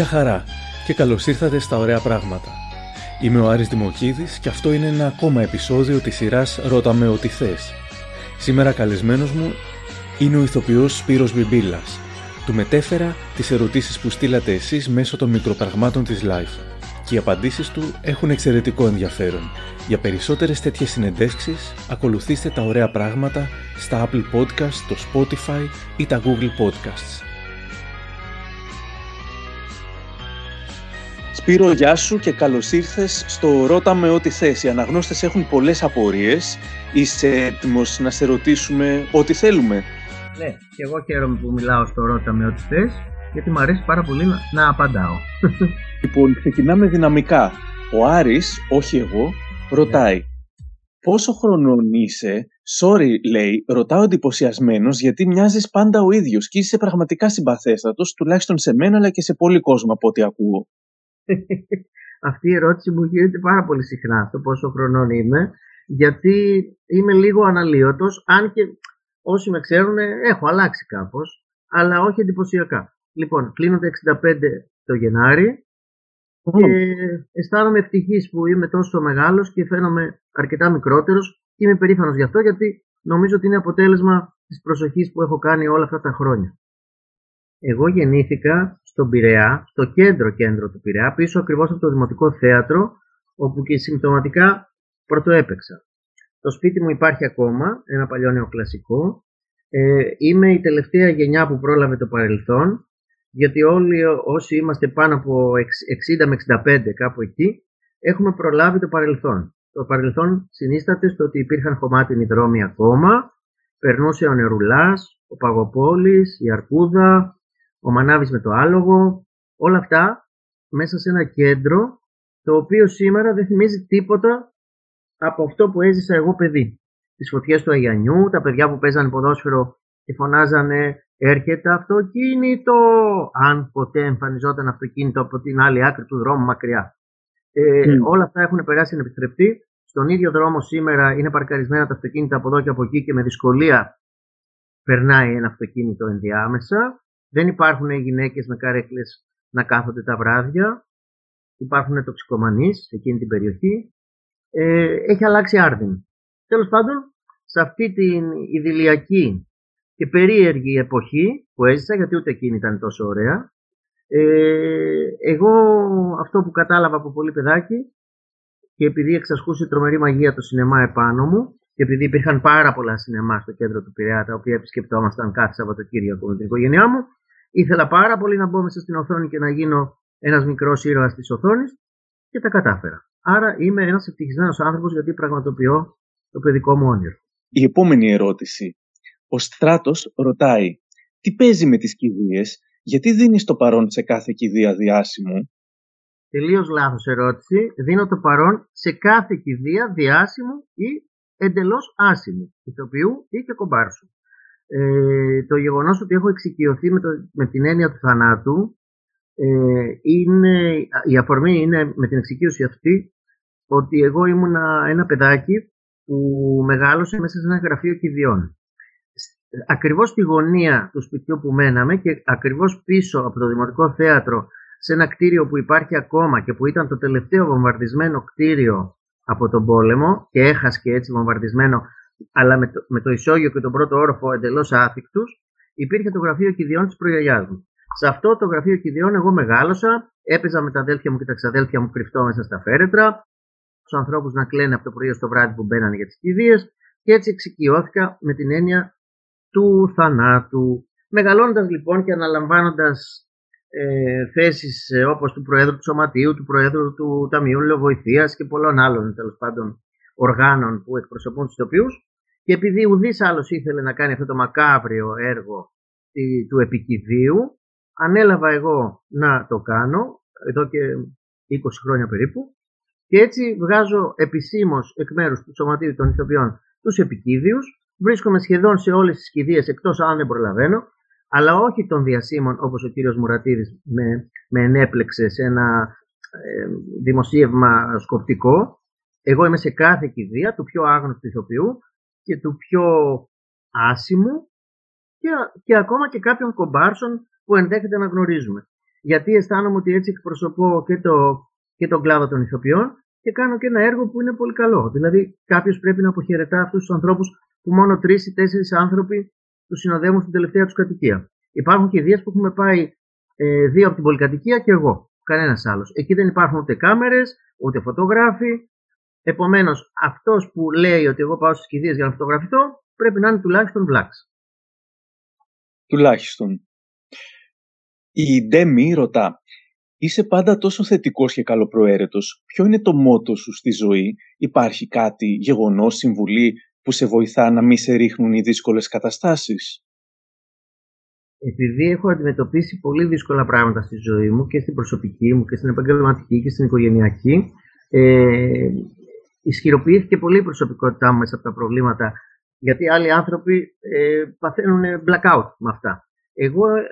Γεια χαρά και καλώς ήρθατε στα ωραία πράγματα. Είμαι ο Άρης Δημοκίδης και αυτό είναι ένα ακόμα επεισόδιο της σειράς «Ρώτα με ό,τι θες». Σήμερα καλεσμένος μου είναι ο ηθοποιός Σπύρος Μπιμπίλας. Του μετέφερα τις ερωτήσεις που στείλατε εσείς μέσω των μικροπραγμάτων της Life και οι απαντήσεις του έχουν εξαιρετικό ενδιαφέρον. Για περισσότερες τέτοιες συνεντεύξεις, ακολουθήστε τα ωραία πράγματα στα Apple Podcasts, το Spotify ή τα Google Podcasts. Σπύρο, γεια σου και καλώς ήρθες στο «Ρώτα με ό,τι θες». Οι αναγνώστες έχουν πολλές απορίες. Είσαι έτοιμος να σε ρωτήσουμε ό,τι θέλουμε; Ναι, και εγώ χαίρομαι που μιλάω στο «Ρώτα με ό,τι θες», γιατί μου αρέσει πάρα πολύ να, να απαντάω. Λοιπόν, ξεκινάμε δυναμικά. Ο Άρης, όχι εγώ, ρωτάει. Ναι. Πόσο χρονών είσαι, sorry λέει, ρωτάω εντυπωσιασμένος γιατί μοιάζεις πάντα ο ίδιος και είσαι πραγματικά συμπαθέστατος, τουλάχιστον σε μένα αλλά και σε πολύ κόσμο από ό,τι ακούω. Αυτή η ερώτηση μου γίνεται πάρα πολύ συχνά το πόσο χρονών είμαι, γιατί είμαι λίγο αναλύωτος, αν και όσοι με ξέρουν έχω αλλάξει κάπως, αλλά όχι εντυπωσιακά. Λοιπόν, κλείνω τα 65 το Γενάρη και αισθάνομαι ευτυχής που είμαι τόσο μεγάλος και φαίνομαι αρκετά μικρότερος και είμαι περήφανος γι' αυτό γιατί νομίζω ότι είναι αποτέλεσμα της προσοχής που έχω κάνει όλα αυτά τα χρόνια. Εγώ γεννήθηκα στον Πειραιά, στο κέντρο κέντρο του Πειραιά, πίσω ακριβώς από το Δημοτικό Θέατρο, όπου και συμπτωματικά πρωτοέπαιξα. Το σπίτι μου υπάρχει ακόμα, ένα παλιό νεοκλασικό. Ε, είμαι η τελευταία γενιά που πρόλαβε το παρελθόν, γιατί όλοι όσοι είμαστε πάνω από 60 με 65 κάπου εκεί, έχουμε προλάβει το παρελθόν. Το παρελθόν συνίσταται στο ότι υπήρχαν χωμάτινοι δρόμοι ακόμα, περνούσε ο Νερουλάς, ο Παγοπόλης, η Αρκούδα, ο Μανάβης με το άλογο, όλα αυτά μέσα σε ένα κέντρο το οποίο σήμερα δεν θυμίζει τίποτα από αυτό που έζησα εγώ παιδί. Τις φωτιές του Αγιανιού, τα παιδιά που παίζανε ποδόσφαιρο και φωνάζανε έρχεται αυτοκίνητο, αν ποτέ εμφανιζόταν αυτοκίνητο από την άλλη άκρη του δρόμου μακριά. Ε, Όλα αυτά έχουν περάσει επιστρεπτή. Στον ίδιο δρόμο σήμερα είναι παρκαρισμένα τα αυτοκίνητα από εδώ και από εκεί και με δυσκολία περνάει ένα αυτοκίνητο ενδιάμεσα. Δεν υπάρχουν γυναίκες με καρέκλες να κάθονται τα βράδια. Υπάρχουν τοξικομανείς σε εκείνη την περιοχή. Ε, έχει αλλάξει άρδιν. Τέλος πάντων, σε αυτή την ιδηλιακή και περίεργη εποχή που έζησα, γιατί ούτε εκείνη ήταν τόσο ωραία, ε, εγώ αυτό που κατάλαβα από πολύ παιδάκι και επειδή εξασκούσε τρομερή μαγεία το σινεμά επάνω μου και επειδή υπήρχαν πάρα πολλά σινεμά στο κέντρο του Πειραιά τα οποία επισκεπτόμασταν κάθε Σαββατοκύριακο με την οικογένειά μου Ήθελα πάρα πολύ να μπω μέσα στην οθόνη και να γίνω ένας μικρός ήρωας της οθόνης και τα κατάφερα. Άρα είμαι ένας ευτυχισμένος άνθρωπος γιατί πραγματοποιώ το παιδικό μου όνειρο. Η επόμενη ερώτηση. Ο Στράτος ρωτάει, τι παίζει με τις κηδείες, γιατί δίνεις το παρόν σε κάθε κηδεία διάσημου; Τελείως λάθος ερώτηση. Δίνω το παρόν σε κάθε κηδεία διάσημου ή εντελώς άσημου, ηθοποιού ή και κομπάρσου ε, το γεγονός ότι έχω εξοικειωθεί με, το, με την έννοια του θανάτου ε, είναι, η αφορμή είναι με την εξοικείωση αυτή ότι εγώ ήμουν ένα παιδάκι που μεγάλωσε μέσα σε ένα γραφείο κηδιών. Ακριβώς στη γωνία του σπιτιού που μέναμε και ακριβώς πίσω από το Δημοτικό Θέατρο σε ένα κτίριο που υπάρχει ακόμα και που ήταν το τελευταίο βομβαρδισμένο κτίριο από τον πόλεμο και έχασε και έτσι βομβαρδισμένο αλλά με το, με το ισόγειο και τον πρώτο όροφο εντελώς άθικτου, υπήρχε το γραφείο κηδιών της προγιαγιάς μου. Σε αυτό το γραφείο κηδιών εγώ μεγάλωσα, έπαιζα με τα αδέλφια μου και τα ξαδέλφια μου κρυφτό μέσα στα φέρετρα, τους ανθρώπους να κλαίνε από το πρωί στο βράδυ που μπαίνανε για τις κηδείες και έτσι εξοικειώθηκα με την έννοια του θανάτου. Μεγαλώνοντα λοιπόν και αναλαμβάνοντας ε, θέσεις ε, όπως του Προέδρου του Σωματείου, του Προέδρου του Ταμείου Λεωβοηθείας και πολλών άλλων τέλος πάντων οργάνων που εκπροσωπούν τους τοπιού. Και επειδή ουδής άλλος ήθελε να κάνει αυτό το μακάβριο έργο του επικηδίου, ανέλαβα εγώ να το κάνω, εδώ και 20 χρόνια περίπου, και έτσι βγάζω επισήμως εκ μέρους του Σωματείου των Ηθοποιών τους επικίδιου. Βρίσκομαι σχεδόν σε όλες τις κηδείες εκτός αν δεν προλαβαίνω, αλλά όχι των διασύμων όπως ο κύριος Μουρατίδης με, με ενέπλεξε σε ένα ε, δημοσίευμα σκοπτικό. Εγώ είμαι σε κάθε κηδεία του πιο άγνωστου ηθοποιού και του πιο άσημου και, και ακόμα και κάποιων κομπάρσων που ενδέχεται να γνωρίζουμε. γιατί αισθάνομαι ότι έτσι εκπροσωπώ και, το, και τον κλάδο των ηθοποιών και κάνω και ένα έργο που είναι πολύ καλό. Δηλαδή, κάποιος πρέπει να αποχαιρετά αυτούς τους ανθρώπους που μόνο τρεις ή τέσσερις άνθρωποι τους συνοδεύουν στην τελευταία τους κατοικία. Υπάρχουν και ιδέες που έχουμε πάει ε, δύο από την πολυκατοικία και εγώ. Κανένας άλλος. Εκεί δεν υπάρχουν ούτε κάμερες, ούτε φωτογράφοι. Επομένως, αυτός που λέει ότι εγώ πάω στις κηδείες για να φωτογραφηθώ, πρέπει να είναι τουλάχιστον blacks. Τουλάχιστον. Η Ντέμι ρωτά, είσαι πάντα τόσο θετικός και καλοπροαίρετος. Ποιο είναι το μότο σου στη ζωή, υπάρχει κάτι, γεγονός, συμβουλή που σε βοηθά να μην σε ρίχνουν οι δύσκολες καταστάσεις; Επειδή έχω αντιμετωπίσει πολύ δύσκολα πράγματα στη ζωή μου και στην προσωπική μου και στην επαγγελματική και στην οικογενειακή, ε, ισχυροποιήθηκε πολύ η προσωπικότητά μου μέσα από τα προβλήματα γιατί άλλοι άνθρωποι ε, παθαίνουν blackout με αυτά. Εγώ ε,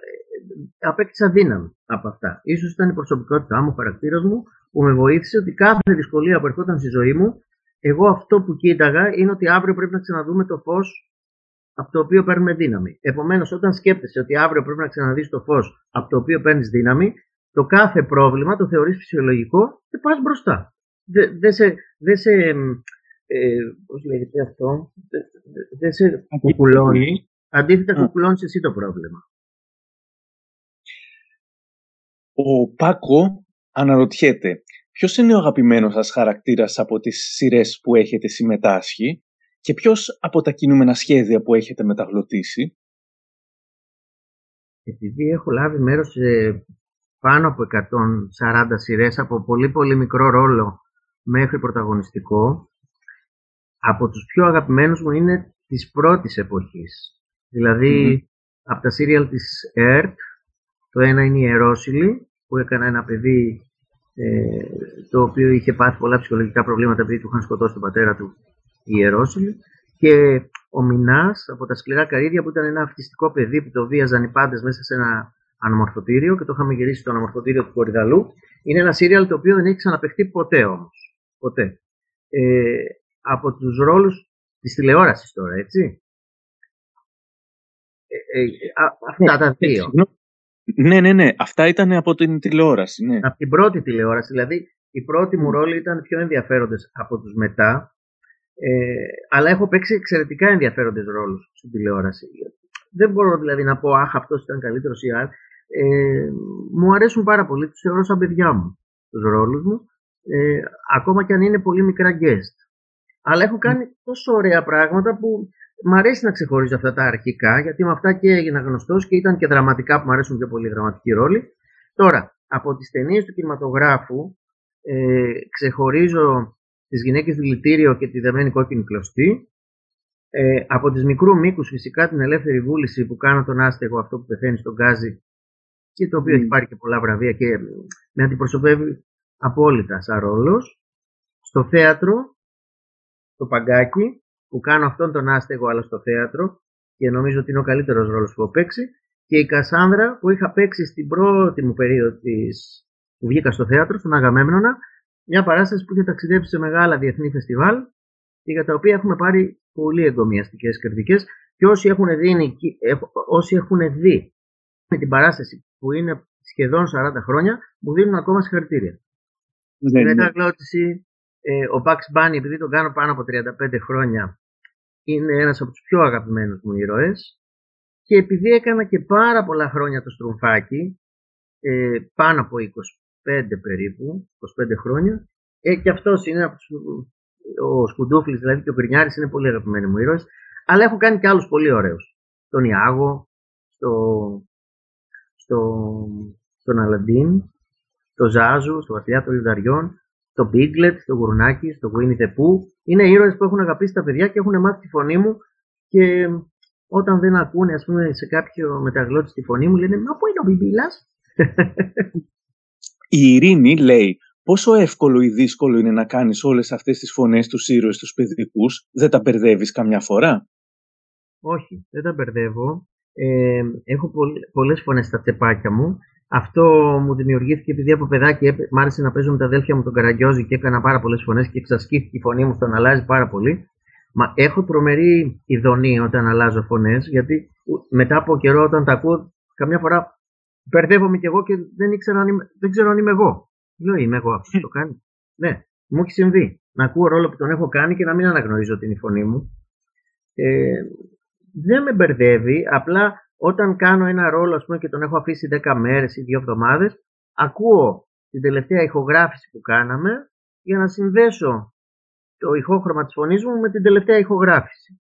απέκτησα δύναμη από αυτά. Ίσως ήταν η προσωπικότητά μου, ο χαρακτήρας μου που με βοήθησε ότι κάθε δυσκολία που ερχόταν στη ζωή μου εγώ αυτό που κοίταγα είναι ότι αύριο πρέπει να ξαναδούμε το φως από το οποίο παίρνουμε δύναμη. Επομένως, όταν σκέφτεσαι ότι αύριο πρέπει να ξαναδείς το φως από το οποίο παίρνεις δύναμη, το κάθε πρόβλημα το θεωρείς φυσιολογικό και πας μπροστά. Δεν δε σε. Δε σε ε, πώς λέγεται αυτό, δεν σε κουκουλώνει. Αντίθετα, κουκουλώνει εσύ το πρόβλημα. Ο Πάκο αναρωτιέται ποιος είναι ο αγαπημένος σας χαρακτήρας από τις σειρές που έχετε συμμετάσχει και ποιος από τα κινούμενα σχέδια που έχετε μεταγλωτήσει. Επειδή έχω λάβει μέρος σε πάνω από 140 σειρές από πολύ πολύ μικρό ρόλο μέχρι πρωταγωνιστικό, από τους πιο αγαπημένους μου είναι της πρώτης εποχής. δηλαδη από τα σύριαλ της ΕΡΤ, το ένα είναι η Ερώσιλη, που έκανα ένα παιδί ε, το οποίο είχε πάθει πολλά ψυχολογικά προβλήματα επειδή του είχαν σκοτώσει τον πατέρα του οι Ιερόσιλοι και ο Μινάς από τα σκληρά καρύδια που ήταν ένα αυτιστικό παιδί που το βίαζαν οι πάντες μέσα σε ένα αναμορφωτήριο και το είχαμε γυρίσει στο αναμορφωτήριο του Κορυδαλού. Είναι ένα σύριαλ το οποίο δεν έχει ξαναπεχτεί ποτέ όμως. Ποτέ. Ε, από τους ρόλους της τηλεόρασης τώρα, έτσι. Ε, ε, αυτά τα δύο. Ναι, ναι, ναι. Αυτά ήταν από την τηλεόραση. Ναι. Από την πρώτη τηλεόραση. Δηλαδή, οι πρώτοι μου ρόλοι ήταν πιο ενδιαφέροντες από τους μετά. Ε, αλλά έχω παίξει εξαιρετικά ενδιαφέροντες ρόλους στην τηλεόραση. Δεν μπορώ δηλαδή να πω Αχ, αυτός ήταν καλύτερος ή άλλο. Ε, μου αρέσουν πάρα πολύ. Τους θεωρώ σαν παιδιά μου τους ρόλους μου. Ε, ακόμα και αν είναι πολύ μικρά guest. Αλλά έχω κάνει τόσο ωραία πράγματα που Μ' αρέσει να ξεχωρίζω αυτά τα αρχικά, γιατί με αυτά και έγινα γνωστός και ήταν και δραματικά που μου αρέσουν πιο πολύ δραματικοί ρόλοι. Τώρα, από τις ταινίες του κινηματογράφου, ε, ξεχωρίζω τις γυναίκες δηλητήριο και τη δεμένη κόκκινη κλωστή. Ε, από τις μικρού μήκους, φυσικά την ελεύθερη βούληση που κάνω τον άστεγο, αυτό που πεθαίνει στον Γκάζι, και το οποίο mm. έχει πάρει και πολλά βραβεία και με αντιπροσωπεύει απόλυτα σαν ρόλος. Στο θέατρο, το παγκάκι, που κάνω αυτόν τον άστεγο αλλά στο θέατρο και νομίζω ότι είναι ο καλύτερος ρόλος που έχω παίξει. Και η Κασάνδρα που είχα παίξει στην πρώτη μου περίοδο της, που βγήκα στο θέατρο, στον Αγαμέμνονα, μια παράσταση που είχε ταξιδέψει σε μεγάλα διεθνή φεστιβάλ και για τα οποία έχουμε πάρει πολύ εγκομιαστικές κριτικές. Και όσοι έχουν, δει, όσοι έχουν δει την παράσταση που είναι σχεδόν 40 χρόνια, μου δίνουν ακόμα συγχαρητήρια. Στην μεταγλώτηση ε, ο Bugs Bunny, επειδή τον κάνω πάνω από 35 χρόνια, είναι ένας από τους πιο αγαπημένους μου ήρωες. Και επειδή έκανα και πάρα πολλά χρόνια το στρουμφάκι, ε, πάνω από 25 περίπου, 25 χρόνια, ε, και αυτός είναι από τους, ο Σκουντούφλης, δηλαδή και ο Κρινιάρης είναι πολύ αγαπημένοι μου ήρωες, αλλά έχω κάνει και άλλους πολύ ωραίους. Τον Ιάγο, στο, στο, στον Αλαντίν, το Ζάζου, στο Βασιλιά των Ιδαριών, το Biglet, το Γουρνάκι, το Winnie the Pooh. Είναι ήρωες που έχουν αγαπήσει τα παιδιά και έχουν μάθει τη φωνή μου και όταν δεν ακούνε ας πούμε σε κάποιο μεταγλώτης τη φωνή μου λένε «Μα πού είναι ο Μπιμπίλας» Η Ειρήνη λέει πόσο εύκολο ή δύσκολο είναι να κάνεις όλες αυτές τις φωνές τους ήρωες τους παιδικούς, δεν τα μπερδεύεις καμιά φορά; Όχι, δεν τα μπερδεύω. Ε, έχω πολλές φωνές στα τσεπάκια μου αυτό μου δημιουργήθηκε επειδή από παιδάκι μ' άρεσε να παίζω με τα αδέλφια μου τον Καραγκιόζη και έκανα πάρα πολλές φωνές και εξασκήθηκε η φωνή μου στο να αλλάζει πάρα πολύ. Μα έχω τρομερή ειδονή όταν αλλάζω φωνές, γιατί μετά από καιρό όταν τα ακούω, καμιά φορά μπερδεύομαι κι εγώ και δεν, ήξερα αν είμαι, δεν ξέρω αν είμαι εγώ. Λέω, είμαι εγώ αυτός που το κάνει. Ναι, μου έχει συμβεί. Να ακούω ρόλο που τον έχω κάνει και να μην αναγνωρίζω ότι είναι η φωνή μου. Ε, δεν με μπερδεύει, απλά όταν κάνω ένα ρόλο ας πούμε, και τον έχω αφήσει 10 μέρες ή 2 εβδομάδες, ακούω την τελευταία ηχογράφηση που κάναμε για να συνδέσω το ηχόχρωμα της φωνής μου με την τελευταία ηχογράφηση.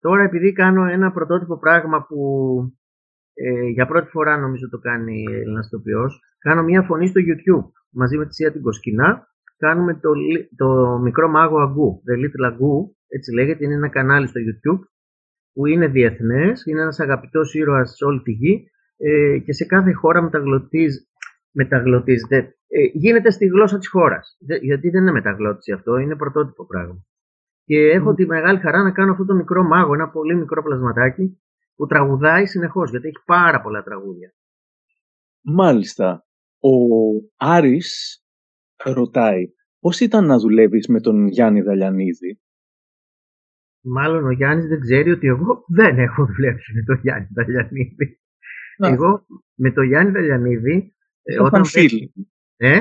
Τώρα επειδή κάνω ένα πρωτότυπο πράγμα που ε, για πρώτη φορά νομίζω το κάνει Έλληνας τοπιός, κάνω μια φωνή στο YouTube μαζί με τη Σία την Κοσκινά, κάνουμε το, το μικρό μάγο Αγκού, The Little Αγκού, έτσι λέγεται, είναι ένα κανάλι στο YouTube που είναι διεθνές, είναι ένας αγαπητός ήρωας σε όλη τη γη ε, και σε κάθε χώρα μεταγλωτίζει, μεταγλωτίζεται. Ε, γίνεται στη γλώσσα της χώρας, γιατί δεν είναι μεταγλώτηση αυτό, είναι πρωτότυπο πράγμα. Και έχω τη μεγάλη χαρά να κάνω αυτό το μικρό μάγο, ένα πολύ μικρό πλασματάκι που τραγουδάει συνεχώς, γιατί έχει πάρα πολλά τραγούδια. Μάλιστα. Ο Άρης ρωτάει πώς ήταν να δουλεύεις με τον Γιάννη Δαλιανίδη; Μάλλον ο Γιάννης δεν ξέρει ότι εγώ δεν έχω δουλέψει με τον Γιάννη Δαλιανίδη. Εγώ με τον Γιάννη Δαλιανίδη... Ε, όταν φίλοι. Ε,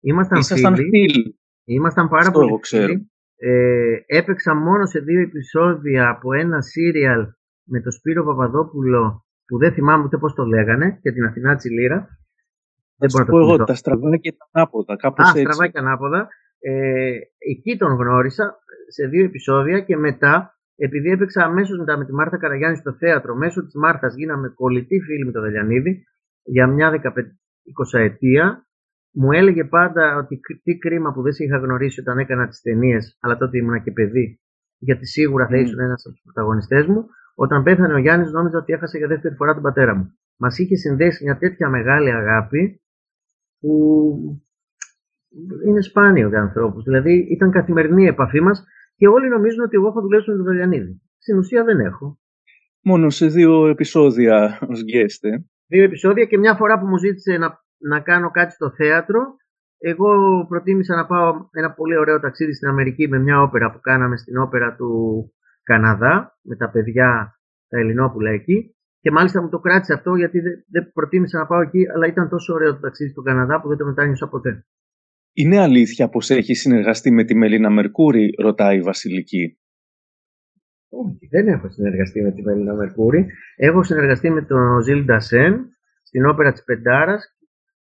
ήμασταν Ήσασταν φίλοι. φίλοι. Ήμασταν πάρα πολύ φίλοι. Ε, έπαιξα μόνο σε δύο επεισόδια από ένα σύριαλ με τον Σπύρο Παπαδόπουλο που δεν θυμάμαι ούτε πώς το λέγανε και την Αθηνά Τσιλίρα. Δεν μπορώ να πω εγώ, τα στραβά και τα ανάποδα, κάπως Α, έτσι. στραβά και ανάποδα. Ε, εκεί τον γνώρισα σε δύο επεισόδια και μετά, επειδή έπαιξα αμέσως μετά με τη Μάρθα Καραγιάννη στο θέατρο, μέσω της Μάρθας γίναμε κολλητοί φίλοι με τον Δελιανίδη για μια 15-20 ετία. Μου έλεγε πάντα ότι τι κρίμα που δεν σε είχα γνωρίσει όταν έκανα τις ταινίες, αλλά τότε ήμουνα και παιδί, γιατί σίγουρα θα ήσουν ένας από τους πρωταγωνιστές μου. Όταν πέθανε ο Γιάννης, νόμιζα ότι έχασα για δεύτερη φορά τον πατέρα μου. Μας είχε συνδέσει μια τέτοια μεγάλη αγάπη που είναι σπάνιο για ανθρώπους. Δηλαδή ήταν καθημερινή η επαφή μας και όλοι νομίζουν ότι εγώ έχω δουλέψει με τον Δελιανίδη. Στην ουσία δεν έχω. Μόνο σε δύο επεισόδια ως γκέστε. Δύο επεισόδια και μια φορά που μου ζήτησε να, να κάνω κάτι στο θέατρο, εγώ προτίμησα να πάω ένα πολύ ωραίο ταξίδι στην Αμερική με μια όπερα που κάναμε στην όπερα του Καναδά με τα παιδιά τα Ελληνόπουλα εκεί και μάλιστα μου το κράτησε αυτό γιατί δεν, δεν προτίμησα να πάω εκεί αλλά ήταν τόσο ωραίο το ταξίδι στον Καναδά που δεν το μετάνιωσα ποτέ. Είναι αλήθεια πως έχει συνεργαστεί με τη Μελίνα Μερκούρη, ρωτάει η Βασιλική. Όχι, δεν έχω συνεργαστεί με τη Μελίνα Μερκούρη. Έχω συνεργαστεί με τον Ζιλ Ντασέν στην όπερα της Πεντάρας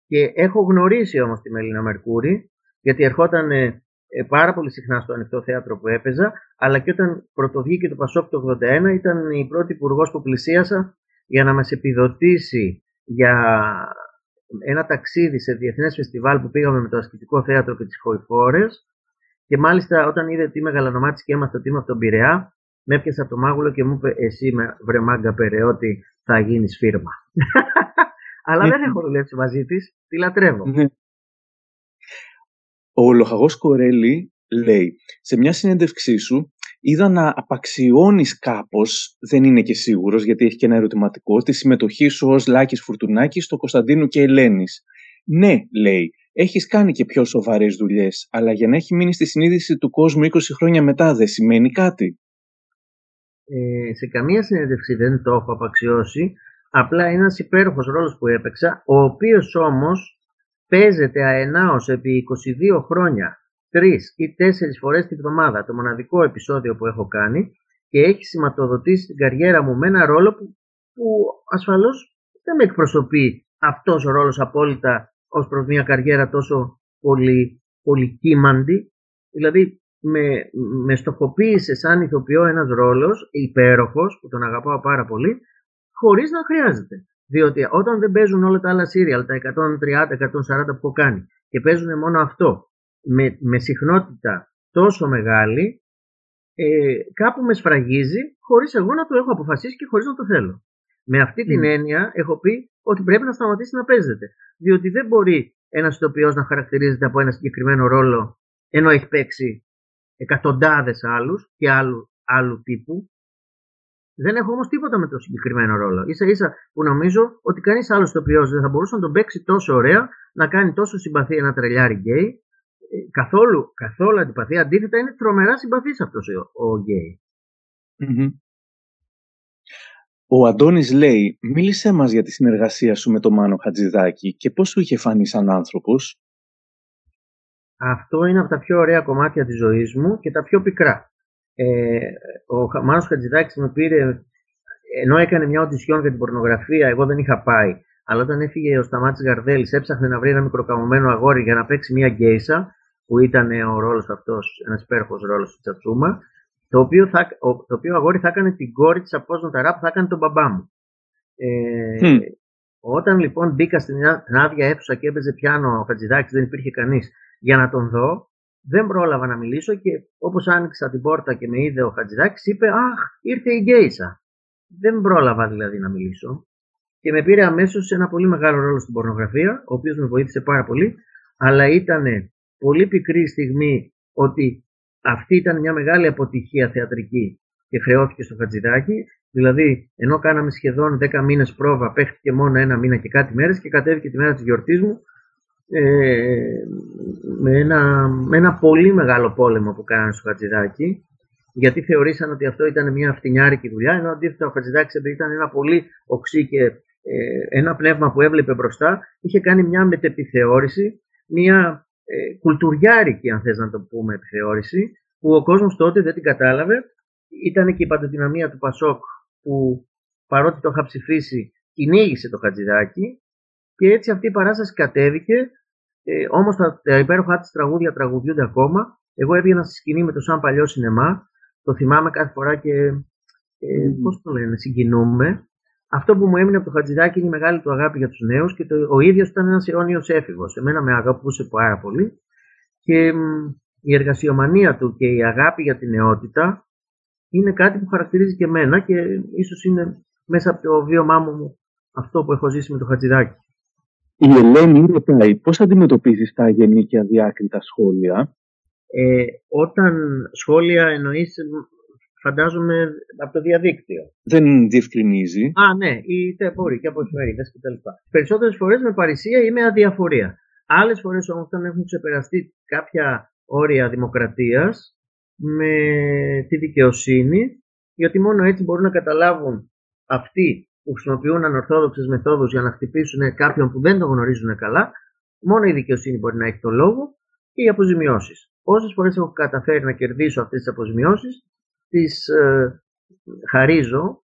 και έχω γνωρίσει όμως τη Μελίνα Μερκούρη γιατί ερχόταν ε, πάρα πολύ συχνά στο ανοιχτό θέατρο που έπαιζα αλλά και όταν πρωτοβγήκε το Πασόκ το 81 ήταν η πρώτη υπουργός που πλησίασα για να μας επιδοτήσει για ένα ταξίδι σε διεθνές φεστιβάλ που πήγαμε με το ασκητικό θέατρο και τις χωριφόρε. Και μάλιστα όταν είδε τι μεγαλονομάτι και είμαστε το από τον Πειραιά, με έπιασε από το μάγουλο και μου είπε: Εσύ με βρε μάγκα ότι θα γίνεις φίρμα. Αλλά δεν έχω δουλέψει μαζί της, τη λατρεύω. Ναι. Ο λοχαγός Κορέλη λέει: Σε μια συνέντευξή σου είδα να απαξιώνεις κάπως, δεν είναι και σίγουρος γιατί έχει και ένα ερωτηματικό, τη συμμετοχή σου ως Λάκης Φουρτουνάκης στο Κωνσταντίνου και Ελένης. Ναι, λέει, έχεις κάνει και πιο σοβαρές δουλειές, αλλά για να έχει μείνει στη συνείδηση του κόσμου 20 χρόνια μετά δεν σημαίνει κάτι. Ε, σε καμία συνέντευξη δεν το έχω απαξιώσει, απλά είναι ένας υπέροχος ρόλος που έπαιξα, ο οποίος όμως παίζεται αενάως επί 22 χρόνια τρεις ή τέσσερις φορές τη βδομάδα το μοναδικό επεισόδιο που έχω κάνει και έχει σηματοδοτήσει την καριέρα μου με ένα ρόλο που, που ασφαλώς δεν με εκπροσωπεί αυτός ο ρόλος απόλυτα ως προς μια καριέρα τόσο πολύ, πολύ κύμαντη. Δηλαδή, με, με στοχοποίησε σαν ηθοποιό ένας ρόλος υπέροχος, που τον αγαπάω πάρα πολύ, χωρίς να χρειάζεται. Διότι όταν δεν παίζουν όλα τα άλλα σύριαλ, τα 130-140 που έχω κάνει, και παίζουν μόνο αυτό με, με συχνότητα τόσο μεγάλη ε, κάπου με σφραγίζει χωρίς εγώ να το έχω αποφασίσει και χωρίς να το θέλω. Με αυτή την έννοια έχω πει ότι πρέπει να σταματήσει να παίζεται. Διότι δεν μπορεί ένας ηθοποιός να χαρακτηρίζεται από ένα συγκεκριμένο ρόλο ενώ έχει παίξει εκατοντάδες άλλους και άλλου, άλλου τύπου. Δεν έχω όμως τίποτα με το συγκεκριμένο ρόλο. σα ίσα που νομίζω ότι κανείς άλλος ηθοποιός δεν θα μπορούσε να τον παίξει τόσο ωραία, να κάνει τόσο συμπαθή ένα τρελιάρι γκέι, καθόλου, καθόλου αντιπαθία. Αντίθετα είναι τρομερά συμπαθής αυτός ο, ο γκέι. Ο Αντώνης λέει, μίλησέ μας για τη συνεργασία σου με τον Μάνο Χατζηδάκη και πώς σου είχε φανεί σαν άνθρωπος; Αυτό είναι από τα πιο ωραία κομμάτια της ζωής μου και τα πιο πικρά. Ε, ο Μάνος Χατζηδάκης με πήρε, ενώ έκανε μια οντισιόν για την πορνογραφία, εγώ δεν είχα πάει, αλλά όταν έφυγε ο Σταμάτης Γαρδέλης έψαχνε να βρει ένα μικροκαμωμένο αγόρι για να παίξει μια γκέισα, που ήταν ο ρόλος αυτός, ένας υπέροχος ρόλος της Τσατσούμα, το οποίο, θα, το οποίο αγόρι θα έκανε την κόρη της Απόστον που θα έκανε τον μπαμπά μου. Ε, Όταν λοιπόν μπήκα στην άδεια αίθουσα και έπαιζε πιάνο ο Χατζηδάκης, δεν υπήρχε κανείς για να τον δω, δεν πρόλαβα να μιλήσω και όπως άνοιξα την πόρτα και με είδε ο Χατζηδάκης είπε «Αχ, ήρθε η Γκέισα». Δεν πρόλαβα δηλαδή να μιλήσω και με πήρε αμέσως σε ένα πολύ μεγάλο ρόλο στην πορνογραφία, ο οποίος με βοήθησε πάρα πολύ, αλλά ήταν πολύ πικρή στιγμή ότι αυτή ήταν μια μεγάλη αποτυχία θεατρική και χρεώθηκε στο Χατζηδάκι. Δηλαδή, ενώ κάναμε σχεδόν 10 μήνες πρόβα, παίχτηκε μόνο ένα μήνα και κάτι μέρες και κατέβηκε τη μέρα της γιορτής μου ε, με, ένα, με ένα πολύ μεγάλο πόλεμο που κάνανε στο Χατζηδάκι. Γιατί θεωρήσαν ότι αυτό ήταν μια φτηνιάρικη δουλειά, ενώ αντίθετα ο Χατζηδάκης ήταν ένα πολύ οξύ και ε, ένα πνεύμα που έβλεπε μπροστά, είχε κάνει μια μετεπιθεώρηση, μια ε, κουλτουριάρικη, αν θες να το πούμε, επιθεώρηση, που ο κόσμος τότε δεν την κατάλαβε. Ήταν και η παντοδυναμία του Πασόκ που παρότι το είχα ψηφίσει κυνήγησε το Χατζηδάκι και έτσι αυτή η παράσταση κατέβηκε. Ε, Όμως τα, τα υπέροχα της τραγούδια τραγουδιούνται ακόμα. Εγώ έβγαινα στη σκηνή με το σαν παλιό σινεμά. Το θυμάμαι κάθε φορά και. Ε, Πώς το λένε, συγκινούμε. Αυτό που μου έμεινε από το Χατζηδάκι είναι η μεγάλη του αγάπη για τους νέους και το, ο ίδιος ήταν ένας αιώνιο έφηβος. Εμένα με αγαπούσε πάρα πολύ και η εργασιομανία του και η αγάπη για την νεότητα είναι κάτι που χαρακτηρίζει και εμένα και ίσως είναι μέσα από το βίωμά μου αυτό που έχω ζήσει με το Χατζηδάκι. Η Ελένη ρωτάει πώς αντιμετωπίζεις τα αγενή και αδιάκριτα σχόλια; Ε, όταν σχόλια εννοείς φαντάζομαι από το διαδίκτυο. Δεν διευκρινίζει. Α, ναι, είτε μπορεί και από εφημερίδε κτλ. Περισσότερες φορές με παρησία ή με αδιαφορία. Άλλες φορές όμως, όταν έχουν ξεπεραστεί κάποια όρια δημοκρατίας με τη δικαιοσύνη, γιατί μόνο έτσι μπορούν να καταλάβουν αυτοί που χρησιμοποιούν ανορθόδοξες μεθόδους για να χτυπήσουν κάποιον που δεν τον γνωρίζουν καλά, μόνο η δικαιοσύνη μπορεί να έχει τον λόγο και οι αποζημιώσεις. Όσε φορές έχω καταφέρει να κερδίσω αυτές τις αποζημιώσεις, τις ε, χαρίζω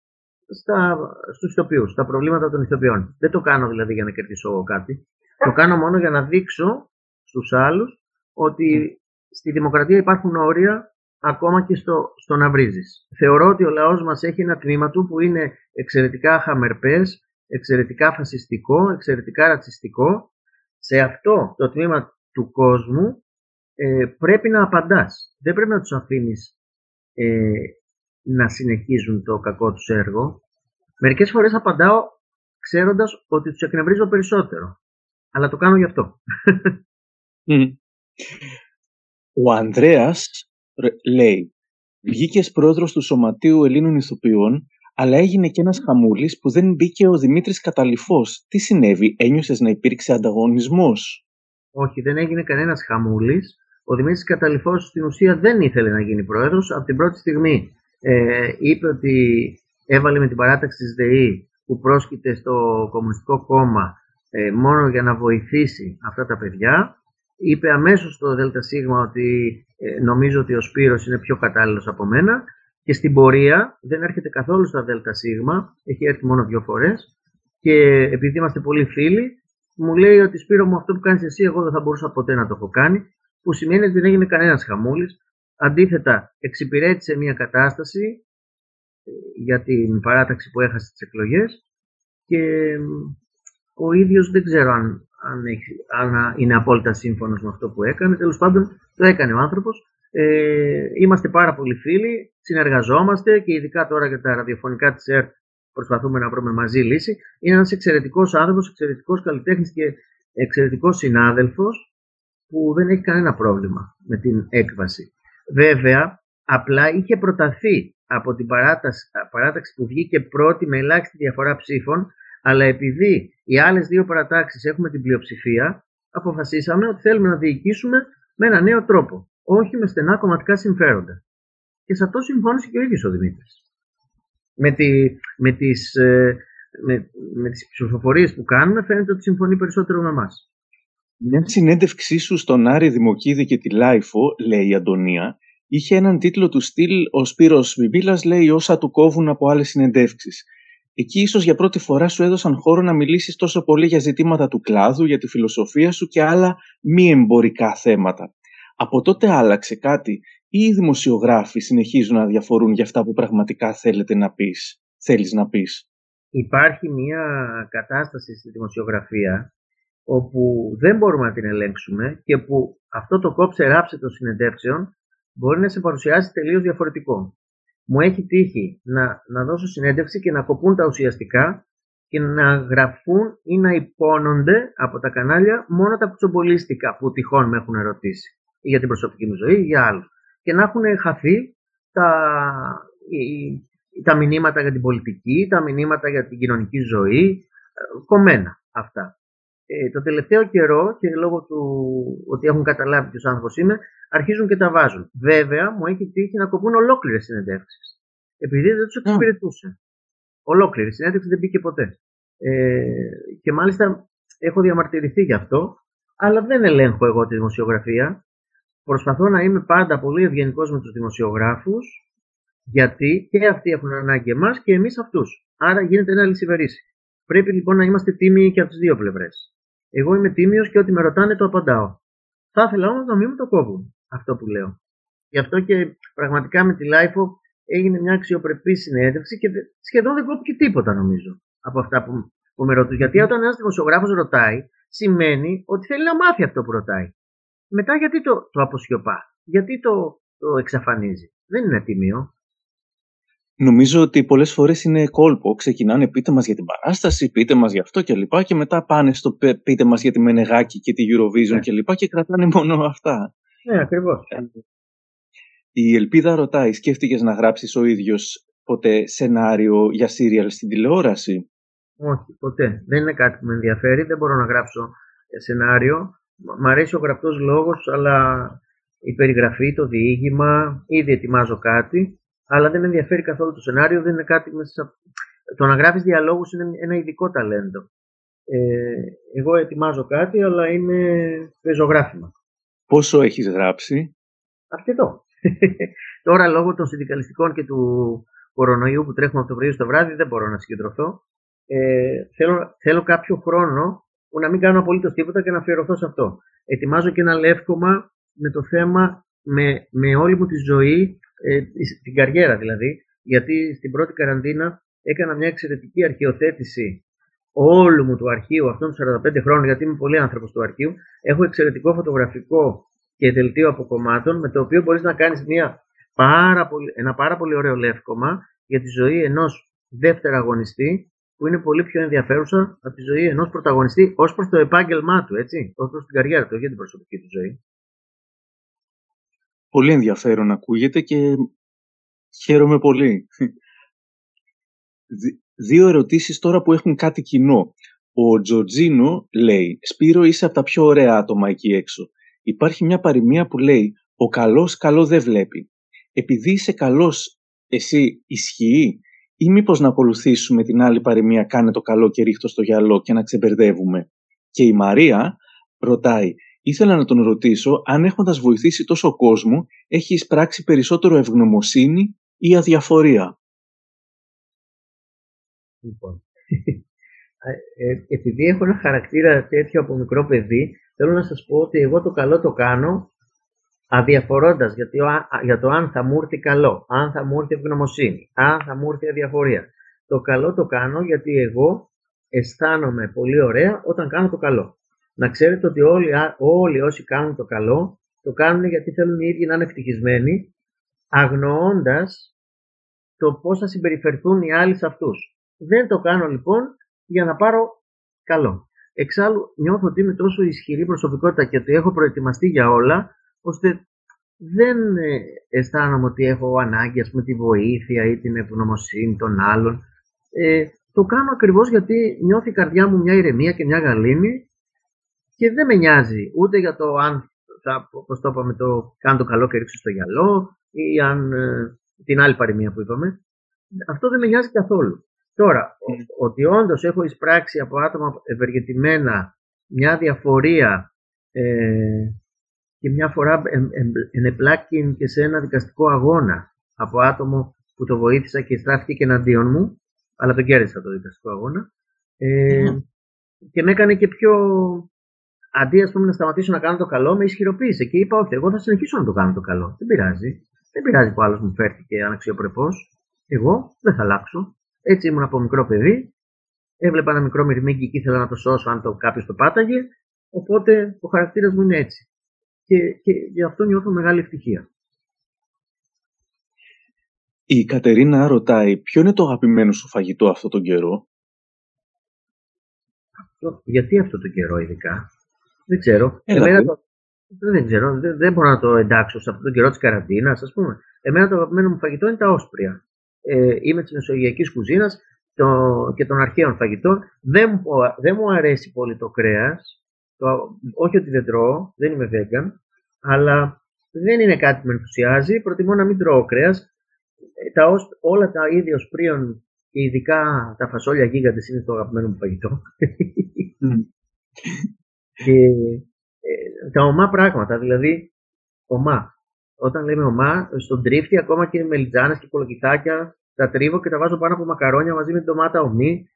στα, στους ηθοποιούς, στα προβλήματα των ηθοποιών. Δεν το κάνω δηλαδή για να κερδίσω κάτι. Το κάνω μόνο για να δείξω στους άλλους ότι στη δημοκρατία υπάρχουν όρια ακόμα και στο, στο να βρίζεις. Θεωρώ ότι ο λαός μας έχει ένα τμήμα του που είναι εξαιρετικά χαμερπές, εξαιρετικά φασιστικό, εξαιρετικά ρατσιστικό. Σε αυτό το τμήμα του κόσμου ε, πρέπει να απαντάς. Δεν πρέπει να τους αφήνεις ε, να συνεχίζουν το κακό τους έργο. Μερικές φορές απαντάω ξέροντας ότι τους εκνευρίζω περισσότερο. Αλλά το κάνω γι' αυτό. Ο Ανδρέας λέει Βγήκες πρόεδρος του Σωματείου Ελλήνων Ιθοποιών, αλλά έγινε και ένας χαμούλης που δεν μπήκε ο Δημήτρης Καταληφός. Τι συνέβη, ένιωσες να υπήρξε ανταγωνισμός; Όχι, δεν έγινε κανένας χαμούλης. Ο Δημήτρης Καταληφός στην ουσία δεν ήθελε να γίνει πρόεδρος. Από την πρώτη στιγμή ε, είπε ότι έβαλε με την παράταξη της ΔΕΗ που πρόσκειται στο Κομμουνιστικό Κόμμα ε, μόνο για να βοηθήσει αυτά τα παιδιά. Είπε αμέσως στο ΔΣ ότι ε, νομίζω ότι ο Σπύρος είναι πιο κατάλληλος από μένα και στην πορεία δεν έρχεται καθόλου στα ΔΣ, έχει έρθει μόνο δύο φορές και επειδή είμαστε πολύ φίλοι μου λέει ότι Σπύρο μου αυτό που κάνεις εσύ εγώ δεν θα μπορούσα ποτέ να το έχω κάνει που σημαίνει ότι δεν έγινε κανένας χαμούλης. Αντίθετα, εξυπηρέτησε μια κατάσταση ε, για την παράταξη που έχασε τις εκλογές και ο ίδιος δεν ξέρω αν, αν, έχει, αν είναι απόλυτα σύμφωνος με αυτό που έκανε. Τέλος πάντων, το έκανε ο άνθρωπος. Ε, είμαστε πάρα πολύ φίλοι, συνεργαζόμαστε και ειδικά τώρα για τα ραδιοφωνικά της ΕΡΤ προσπαθούμε να βρούμε μαζί λύση. Είναι ένας εξαιρετικός άνθρωπος, εξαιρετικός καλλιτέχνης και εξαιρετικός συνάδελφος που δεν έχει κανένα πρόβλημα με την έκβαση. Βέβαια, απλά είχε προταθεί από την παράταξη, παράταξη που βγήκε πρώτη με ελάχιστη διαφορά ψήφων, αλλά επειδή οι άλλες δύο παρατάξεις έχουμε την πλειοψηφία, αποφασίσαμε ότι θέλουμε να διοικήσουμε με ένα νέο τρόπο, όχι με στενά κομματικά συμφέροντα. Και σε αυτό συμφώνησε και ο ίδιος ο Δημήτρης. Με, τη, με, τις, ε, με, με τις ψηφοφορίες που κάνουμε φαίνεται ότι συμφωνεί περισσότερο με εμάς. Μια συνέντευξή σου στον Άρη Δημοκίδη και τη LiFO, λέει η Αντωνία, είχε έναν τίτλο του στυλ «Ο Σπύρος Μπιμπίλας λέει όσα του κόβουν από άλλες συνεντεύξεις». Εκεί ίσως για πρώτη φορά σου έδωσαν χώρο να μιλήσεις τόσο πολύ για ζητήματα του κλάδου, για τη φιλοσοφία σου και άλλα μη εμπορικά θέματα. Από τότε άλλαξε κάτι ή οι δημοσιογράφοι συνεχίζουν να διαφορούν για αυτά που πραγματικά θέλετε να πεις, θέλεις να πεις; Υπάρχει μια κατάσταση στη δημοσιογραφία όπου δεν μπορούμε να την ελέγξουμε και που αυτό το κόψε ράψε των συνεντεύξεων μπορεί να σε παρουσιάσει τελείως διαφορετικό μου έχει τύχει να, να δώσω συνέντευξη και να κοπούν τα ουσιαστικά και να γραφούν ή να υπόνονται από τα κανάλια μόνο τα κουτσομπολίστικα που τυχόν με έχουν ερωτήσει για την προσωπική μου ζωή ή για άλλο. Και να έχουν χαθεί τα, τα μηνύματα για την πολιτική, τα μηνύματα για την κοινωνική ζωή, ε, κομμένα αυτά. Ε, το τελευταίο καιρό και λόγω του ότι έχουν καταλάβει ποιος άνθρωπος είμαι, αρχίζουν και τα βάζουν. Βέβαια, μου έχει τύχει να κοπούν ολόκληρες συνεντεύξεις. Επειδή δεν τους εξυπηρετούσε. Ολόκληρη συνέντευξη δεν μπήκε ποτέ. Ε, και μάλιστα έχω διαμαρτυρηθεί γι' αυτό, αλλά δεν ελέγχω εγώ τη δημοσιογραφία. Προσπαθώ να είμαι πάντα πολύ ευγενικός με τους δημοσιογράφους, γιατί και αυτοί έχουν ανάγκη εμάς και εμείς αυτούς. Άρα γίνεται ένα λησιβερίσι. Πρέπει λοιπόν να είμαστε τίμιοι και από τις δύο πλευρές. Εγώ είμαι τίμιος και ό,τι με ρωτάνε το απαντάω. Θα ήθελα όμως να μην μου το κόβουν αυτό που λέω. Γι' αυτό και πραγματικά με τη LIFO έγινε μια αξιοπρεπή συνέντευξη και σχεδόν δεν κόπηκε τίποτα νομίζω από αυτά που, που με ρωτούν. Γιατί όταν ένας δημοσιογράφος ρωτάει, σημαίνει ότι θέλει να μάθει αυτό που ρωτάει. Μετά γιατί το, το αποσιωπά, γιατί το, το εξαφανίζει. Δεν είναι τιμίο. Νομίζω ότι πολλές φορές είναι κόλπο. Ξεκινάνε πείτε μας για την παράσταση, πείτε μας για αυτό και λοιπά και μετά πάνε στο πείτε μας για τη Μενεγάκη και τη Eurovision ναι. και λοιπά και κρατάνε μόνο αυτά. Ναι, ακριβώς. Η Ελπίδα ρωτάει, σκέφτηκες να γράψεις ο ίδιος ποτέ σενάριο για σύριαλ στην τηλεόραση; Όχι, ποτέ. Δεν είναι κάτι που με ενδιαφέρει. Δεν μπορώ να γράψω σενάριο. Μ' αρέσει ο γραπτός λόγος, αλλά η περιγραφή, το διήγημα, ήδη ετοιμάζω κάτι αλλά δεν με ενδιαφέρει καθόλου το σενάριο, δεν είναι κάτι μέσα... Το να γράφεις διαλόγους είναι ένα ειδικό ταλέντο. Ε, εγώ ετοιμάζω κάτι, αλλά είναι πεζογράφημα. Πόσο έχεις γράψει; Αρκετό. Τώρα λόγω των συνδικαλιστικών και του κορονοϊού που τρέχουμε από το πρωί στο βράδυ δεν μπορώ να συγκεντρωθώ. Ε, θέλω, θέλω κάποιο χρόνο που να μην κάνω απολύτως τίποτα και να αφιερωθώ σε αυτό. Ετοιμάζω και ένα λεύκομα με το θέμα με, με όλη μου τη ζωή ε, την καριέρα δηλαδή, γιατί στην πρώτη καραντίνα έκανα μια εξαιρετική αρχαιοθέτηση όλου μου του αρχείου αυτών των 45 χρόνων, γιατί είμαι πολύ άνθρωπος του αρχείου. Έχω εξαιρετικό φωτογραφικό και δελτίο αποκομμάτων, με το οποίο μπορείς να κάνεις ένα πάρα πολύ ωραίο λεύκομα για τη ζωή ενός δεύτερου αγωνιστή, που είναι πολύ πιο ενδιαφέρουσα από τη ζωή ενός πρωταγωνιστή ως προς το επάγγελμά του, έτσι, ως προς την καριέρα του, για την προσωπική του ζωή. Πολύ ενδιαφέρον ακούγεται και χαίρομαι πολύ. Δύο ερωτήσεις τώρα που έχουν κάτι κοινό. Ο Τζορτζίνο λέει «Σπύρο είσαι από τα πιο ωραία άτομα εκεί έξω. Υπάρχει μια παροιμία που λέει «Ο καλός καλό δεν βλέπει». Επειδή είσαι καλός, εσύ ισχύει ή μήπως να ακολουθήσουμε την άλλη παροιμία «Κάνε το καλό και ρίχτω στο γυαλό» και να ξεμπερδεύουμε. Και η Μαρία ρωτάει Ήθελα να τον ρωτήσω αν έχοντας βοηθήσει τόσο κόσμο έχει εισπράξει περισσότερο ευγνωμοσύνη ή αδιαφορία. Λοιπόν, ε, ε, επειδή έχω ένα χαρακτήρα τέτοιο από μικρό παιδί, θέλω να σας πω ότι εγώ το καλό το κάνω αδιαφορώντας γιατί, για το αν θα μου έρθει καλό, αν θα μου έρθει ευγνωμοσύνη, αν θα μου έρθει αδιαφορία. Το καλό το κάνω γιατί εγώ αισθάνομαι πολύ ωραία όταν κάνω το καλό να ξέρετε ότι όλοι, όλοι όσοι κάνουν το καλό, το κάνουν γιατί θέλουν οι ίδιοι να είναι ευτυχισμένοι, αγνοώντας το πώς θα συμπεριφερθούν οι άλλοι σε αυτούς. Δεν το κάνω λοιπόν για να πάρω καλό. Εξάλλου νιώθω ότι είμαι τόσο ισχυρή προσωπικότητα και ότι έχω προετοιμαστεί για όλα, ώστε δεν ε, αισθάνομαι ότι έχω ανάγκη ας πούμε, τη βοήθεια ή την ευγνωμοσύνη των άλλων. Ε, το κάνω ακριβώς γιατί νιώθει η καρδιά μου μια ηρεμία και μια γαλήνη και δεν με νοιάζει ούτε για το αν θα, όπως το είπαμε, το κάνω το καλό και ρίξω στο γυαλό ή αν ε, την άλλη παροιμία που είπαμε. αυτό δεν με νοιάζει καθόλου. Τώρα, ότι όντως έχω εισπράξει από άτομα ευεργετημένα μια διαφορία ε, και μια φορά ενεπλάκην και σε ένα δικαστικό αγώνα από άτομο που το βοήθησα και στράφηκε και εναντίον μου, αλλά τον κέρδισα το δικαστικό αγώνα. Ε, Και με έκανε και πιο. Αντί ας πούμε, να σταματήσω να κάνω το καλό, με ισχυροποίησε και είπα: Όχι, εγώ θα συνεχίσω να το κάνω το καλό. Δεν πειράζει. Δεν πειράζει που άλλος μου φέρθηκε αναξιοπρεπώ. Εγώ δεν θα αλλάξω. Έτσι ήμουν από μικρό παιδί. Έβλεπα ένα μικρό μυρμήγκι και ήθελα να το σώσω αν το κάποιος το πάταγε. Οπότε ο χαρακτήρας μου είναι έτσι. Και, και γι' αυτό νιώθω μεγάλη ευτυχία. Η Κατερίνα ρωτάει ποιο είναι το αγαπημένο σου φαγητό αυτό τον καιρό; γιατί αυτό τον καιρό ειδικά; Δεν ξέρω. Εμένα το, δεν ξέρω. Δεν, δεν, μπορώ να το εντάξω σε αυτόν τον καιρό της καραντίνας, ας πούμε. Εμένα το αγαπημένο μου φαγητό είναι τα όσπρια. Ε, είμαι της μεσογειακής κουζίνας και των αρχαίων φαγητών. Δεν, δεν μου αρέσει πολύ το κρέας. όχι ότι δεν τρώω, δεν είμαι vegan, αλλά δεν είναι κάτι που με ενθουσιάζει. Προτιμώ να μην τρώω κρέας τα, όλα τα ίδια οσπρίων και ειδικά τα φασόλια γίγαντες είναι το αγαπημένο μου φαγητό. Και ε, τα ομά πράγματα, δηλαδή ομά. Όταν λέμε ομά, στον τρίφτη ακόμα και μελιτζάνες και κολοκυθάκια τα τρίβω και τα βάζω πάνω από μακαρόνια μαζί με την ντομάτα ομή.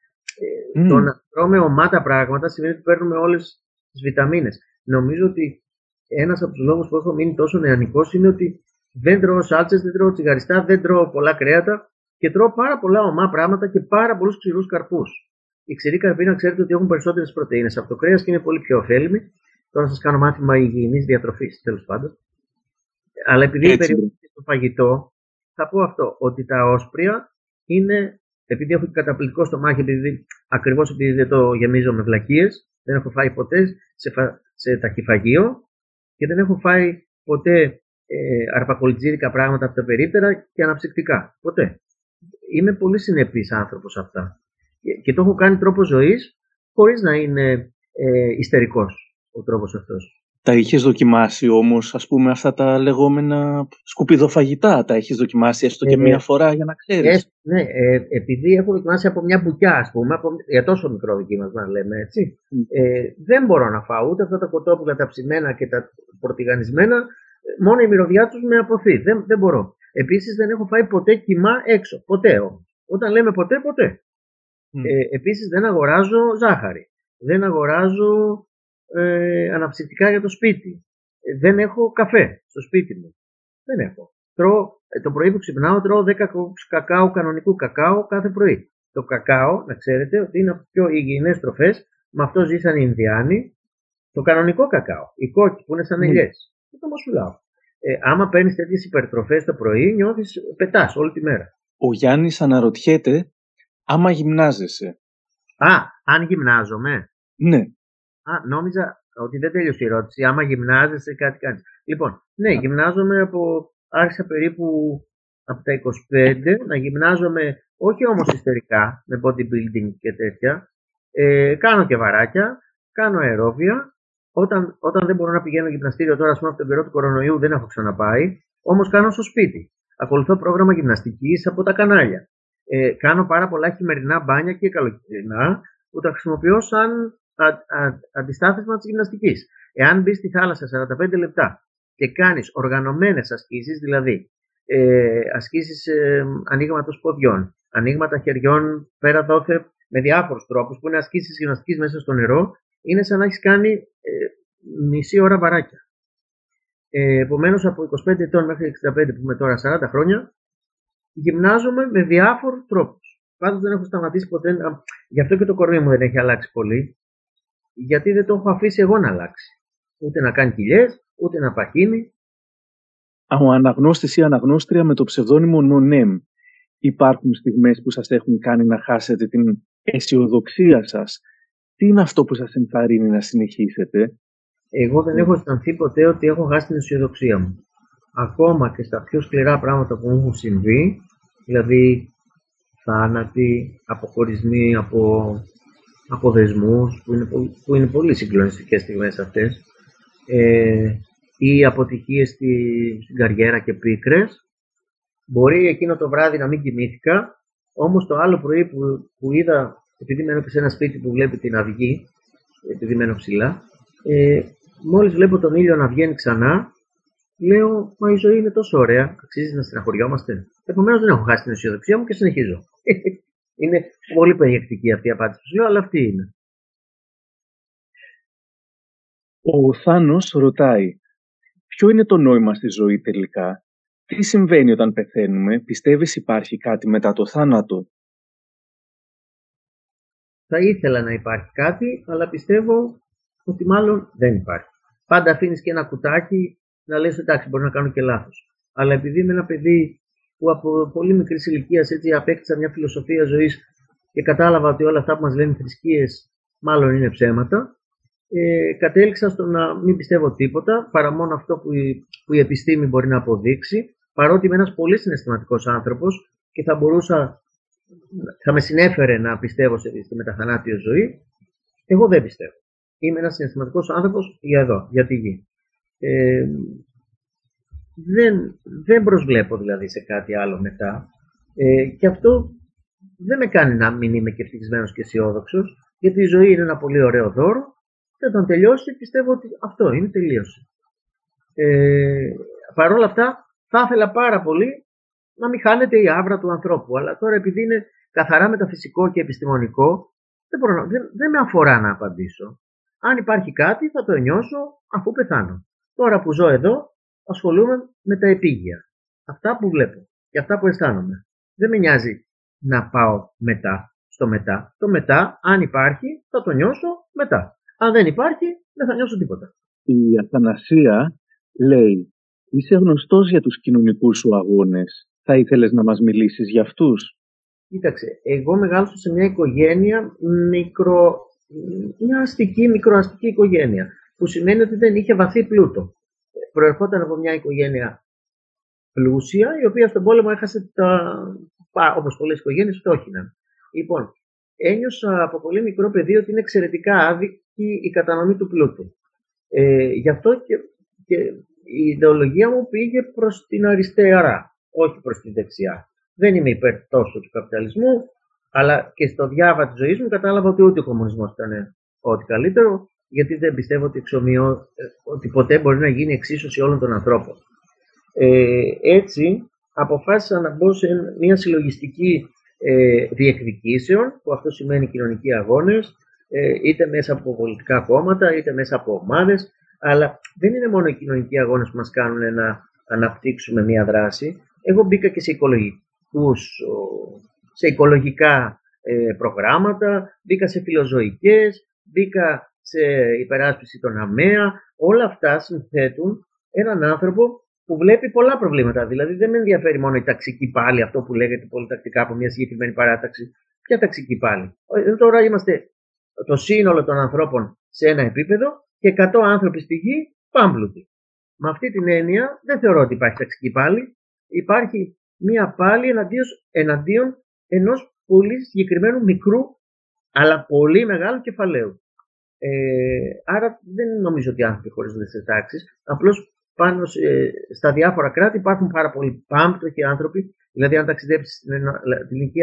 Mm. Το να τρώμε ομά τα πράγματα σημαίνει ότι παίρνουμε όλες τις βιταμίνες. Νομίζω ότι ένας από τους λόγους που έχω μείνει τόσο νεανικός είναι ότι δεν τρώω σάλτσες, δεν τρώω τσιγαριστά, δεν τρώω πολλά κρέατα και τρώω πάρα πολλά ομά πράγματα και πάρα πολλούς ξηρούς καρπούς. Οι ξηροί καρποί, να ξέρετε ότι έχουν περισσότερες πρωτενε από το κρέας και είναι πολύ πιο ωφέλιμοι. Τώρα σας κάνω μάθημα υγιεινής διατροφής, τέλος πάντων. Αλλά επειδή περιοχή στο φαγητό, θα πω αυτό, ότι τα όσπρια είναι, επειδή έχω καταπληκτικό στομάχι, επειδή, ακριβώς επειδή δεν το γεμίζω με βλακίες, δεν έχω φάει ποτέ σε, φα, σε ταχυφαγείο και δεν έχω φάει ποτέ ε, αρπακολιτζίρικα πράγματα από τα περίπτερα και αναψυκτικά. Ποτέ. Είμαι πολύ συνεπής άνθρωπος αυτά. Και, το έχω κάνει τρόπο ζωής χωρίς να είναι ε, ιστερικός ο τρόπος αυτός. Τα είχες δοκιμάσει όμως, ας πούμε, αυτά τα λεγόμενα σκουπιδοφαγητά; Τα έχεις δοκιμάσει έστω και ε, μία φορά για να ξέρεις; Ε, ναι, ε, επειδή έχω δοκιμάσει από μια μπουκιά, ας πούμε, από, για τόσο μικρό δοκίμασμα, λέμε έτσι. Ε, δεν μπορώ να φάω ούτε αυτά τα κοτόπουλα, τα ψημένα και τα πορτιγανισμένα, μόνο η μυρωδιά τους με αποθεί. Δεν, δεν μπορώ. Επίσης δεν έχω φάει ποτέ κοιμά έξω. Ποτέ όμως. Όταν λέμε ποτέ, ποτέ. Mm. Ε, Επίσης δεν αγοράζω ζάχαρη. Δεν αγοράζω ε, αναψυκτικά για το σπίτι. Ε, δεν έχω καφέ στο σπίτι μου. Δεν έχω. Τρώω, ε, το πρωί που ξυπνάω τρώω 10 κακάο κανονικού κακάο κάθε πρωί. Το κακάο, να ξέρετε, ότι είναι από τι πιο υγιεινές τροφές. Με αυτό ζήσαν οι Ινδιάνοι. Το κανονικό κακάο. Οι κόκκι που είναι σαν ελιές. Mm το μασουλάω. Ε, άμα παίρνεις τέτοιες υπερτροφές το πρωί, νιώθεις πετάς όλη τη μέρα. Ο Γιάννης αναρωτιέται άμα γυμνάζεσαι. Α, αν γυμνάζομαι. Ναι. Α, νόμιζα ότι δεν τέλειωσε η ερώτηση. Άμα γυμνάζεσαι, κάτι κάνεις. Λοιπόν, ναι, γυμνάζομαι από. Άρχισα περίπου από τα 25 να γυμνάζομαι, όχι όμως ιστερικά, με bodybuilding και τέτοια. Ε, κάνω και βαράκια, κάνω αερόβια όταν, όταν δεν μπορώ να πηγαίνω γυμναστήριο τώρα, ας πούμε, από τον καιρό του κορονοϊού δεν έχω ξαναπάει, όμως κάνω στο σπίτι. Ακολουθώ πρόγραμμα γυμναστικής από τα κανάλια. Ε, κάνω πάρα πολλά χειμερινά μπάνια και καλοκαιρινά που τα χρησιμοποιώ σαν α, α, αντιστάθμισμα της γυμναστικής. Εάν μπεις στη θάλασσα 45 λεπτά και κάνεις οργανωμένες ασκήσεις, δηλαδή ε, ασκήσεις ε, ανοίγματος ποδιών, ανοίγματα χεριών πέρα δόθε με διάφορους τρόπους που είναι ασκήσεις γυμναστικής μέσα στο νερό, είναι σαν να έχεις κάνει ε, μισή ώρα βαράκια. Ε, Επομένως, από 25 ετών μέχρι 65 που είμαι τώρα 40 χρόνια, γυμνάζομαι με διάφορους τρόπους. Πάντως δεν έχω σταματήσει ποτέ. Γι' αυτό και το κορμί μου δεν έχει αλλάξει πολύ. Γιατί δεν το έχω αφήσει εγώ να αλλάξει. Ούτε να κάνει κοιλιές, ούτε να παχύνει. Ο αναγνώστης ή αναγνώστρια με το ψευδόνυμο Νονέμ. Υπάρχουν στιγμές που σας έχουν κάνει να χάσετε την αισιοδοξία σας τι είναι αυτό που σας ενθαρρύνει να συνεχίσετε; Εγώ δεν έχω αισθανθεί ποτέ ότι έχω χάσει την αισιοδοξία μου. Ακόμα και στα πιο σκληρά πράγματα που μου έχουν συμβεί, δηλαδή θάνατοι, αποχωρισμοί από, από δεσμούς, που είναι, που είναι πολύ συγκλονιστικές στιγμές αυτές, ε, ή αποτυχίες στη, στην καριέρα και πίκρες, μπορεί εκείνο το βράδυ να μην κοιμήθηκα Όμως το άλλο πρωί που, που είδα, επειδή μένω και σε ένα σπίτι που βλέπει την αυγή, επειδή μένω ψηλά, ε, μόλις βλέπω τον ήλιο να βγαίνει ξανά, λέω, μα η ζωή είναι τόσο ωραία, αξίζει να στεναχωριόμαστε. Επομένως δεν έχω χάσει την αισιοδοξία μου και συνεχίζω. είναι πολύ περιεκτική αυτή η απάντηση που σου λέω, αλλά αυτή είναι. Ο Θάνος ρωτάει, ποιο είναι το νόημα στη ζωή τελικά, τι συμβαίνει όταν πεθαίνουμε, πιστεύεις υπάρχει κάτι μετά το θάνατο; Θα ήθελα να υπάρχει κάτι, αλλά πιστεύω ότι μάλλον δεν υπάρχει. Πάντα αφήνεις και ένα κουτάκι να λες εντάξει μπορεί να κάνω και λάθος. Αλλά επειδή είμαι ένα παιδί που από πολύ μικρής ηλικίας έτσι απέκτησα μια φιλοσοφία ζωής και κατάλαβα ότι όλα αυτά που μας λένε θρησκείες μάλλον είναι ψέματα, ε, κατέληξα στο να μην πιστεύω τίποτα παρά μόνο αυτό που η, που η επιστήμη μπορεί να αποδείξει παρότι είμαι ένας πολύ συναισθηματικός άνθρωπος και θα μπορούσα, θα με συνέφερε να πιστεύω στη μεταθανάτιο ζωή, εγώ δεν πιστεύω. Είμαι ένας συναισθηματικός άνθρωπος για εδώ, για τη γη. Ε, δεν, δεν προσβλέπω δηλαδή σε κάτι άλλο μετά ε, και αυτό δεν με κάνει να μην είμαι και ευτυχισμένος και αισιόδοξος, γιατί η ζωή είναι ένα πολύ ωραίο δώρο και όταν τελειώσει πιστεύω ότι αυτό είναι τελείωση. Ε, Παρ' όλα αυτά θα ήθελα πάρα πολύ να μην χάνεται η άβρα του ανθρώπου. Αλλά τώρα επειδή είναι καθαρά μεταφυσικό και επιστημονικό, δεν, μπορώ, δεν, δεν με αφορά να απαντήσω. Αν υπάρχει κάτι θα το νιώσω αφού πεθάνω. Τώρα που ζω εδώ ασχολούμαι με τα επίγεια. Αυτά που βλέπω και αυτά που αισθάνομαι. Δεν με νοιάζει να πάω μετά στο μετά. Το μετά, αν υπάρχει, θα το νιώσω μετά. Αν δεν υπάρχει, δεν θα νιώσω τίποτα. Η Αθανασία λέει Είσαι γνωστός για τους κοινωνικούς σου αγώνες. Θα ήθελες να μας μιλήσεις για αυτούς; Κοίταξε, εγώ μεγάλωσα σε μια οικογένεια μικρο... μια αστική, μικροαστική οικογένεια, που σημαίνει ότι δεν είχε βαθύ πλούτο. Προερχόταν από μια οικογένεια πλούσια, η οποία στον πόλεμο έχασε τα... όπως πολλές οικογένειες, φτώχυναν. Λοιπόν, ένιωσα από πολύ μικρό παιδί ότι είναι εξαιρετικά άδικη η κατανομή του πλούτου. Ε, γι' αυτό και, και η ιδεολογία μου πήγε προς την αριστερά, όχι προς την δεξιά. Δεν είμαι υπέρ τόσο του καπιταλισμού, αλλά και στο διάβα της ζωής μου κατάλαβα ότι ούτε ο κομμουνισμός ήταν ό,τι καλύτερο, γιατί δεν πιστεύω ότι, εξομοιώ, ε, ότι ποτέ μπορεί να γίνει εξίσωση όλων των ανθρώπων. Ε, έτσι, αποφάσισα να μπω σε μια συλλογιστική ε, διεκδικήσεων, που αυτό σημαίνει κοινωνικοί αγώνες, ε, είτε μέσα από πολιτικά κόμματα, είτε μέσα από ομάδες, αλλά δεν είναι μόνο οι κοινωνικοί αγώνες που μας κάνουν να αναπτύξουμε μία δράση. Εγώ μπήκα και σε, οικολογικούς, σε οικολογικά ε, προγράμματα, μπήκα σε φιλοζωικές, μπήκα σε υπεράσπιση των ΑΜΕΑ. Όλα αυτά συνθέτουν έναν άνθρωπο που βλέπει πολλά προβλήματα. Δηλαδή δεν με ενδιαφέρει μόνο η ταξική πάλι, αυτό που λέγεται πολυτακτικά από μια συγκεκριμένη παράταξη. Ποια ταξική πάλι; Ε, τώρα είμαστε το σύνολο των ανθρώπων σε ένα επίπεδο και 100 άνθρωποι στη γη πάμπλουτοι. Με αυτή την έννοια δεν θεωρώ ότι υπάρχει ταξική πάλι. Υπάρχει μία πάλι εναντίον, εναντίον ενός πολύ συγκεκριμένου μικρού αλλά πολύ μεγάλου κεφαλαίου. Ε, άρα δεν νομίζω ότι οι άνθρωποι χωρίζονται σε τάξεις. Απλώς πάνω σε, στα διάφορα κράτη υπάρχουν πάρα πολλοί πάμπτωχοι άνθρωποι. Δηλαδή, αν ταξιδέψεις στην Ελληνική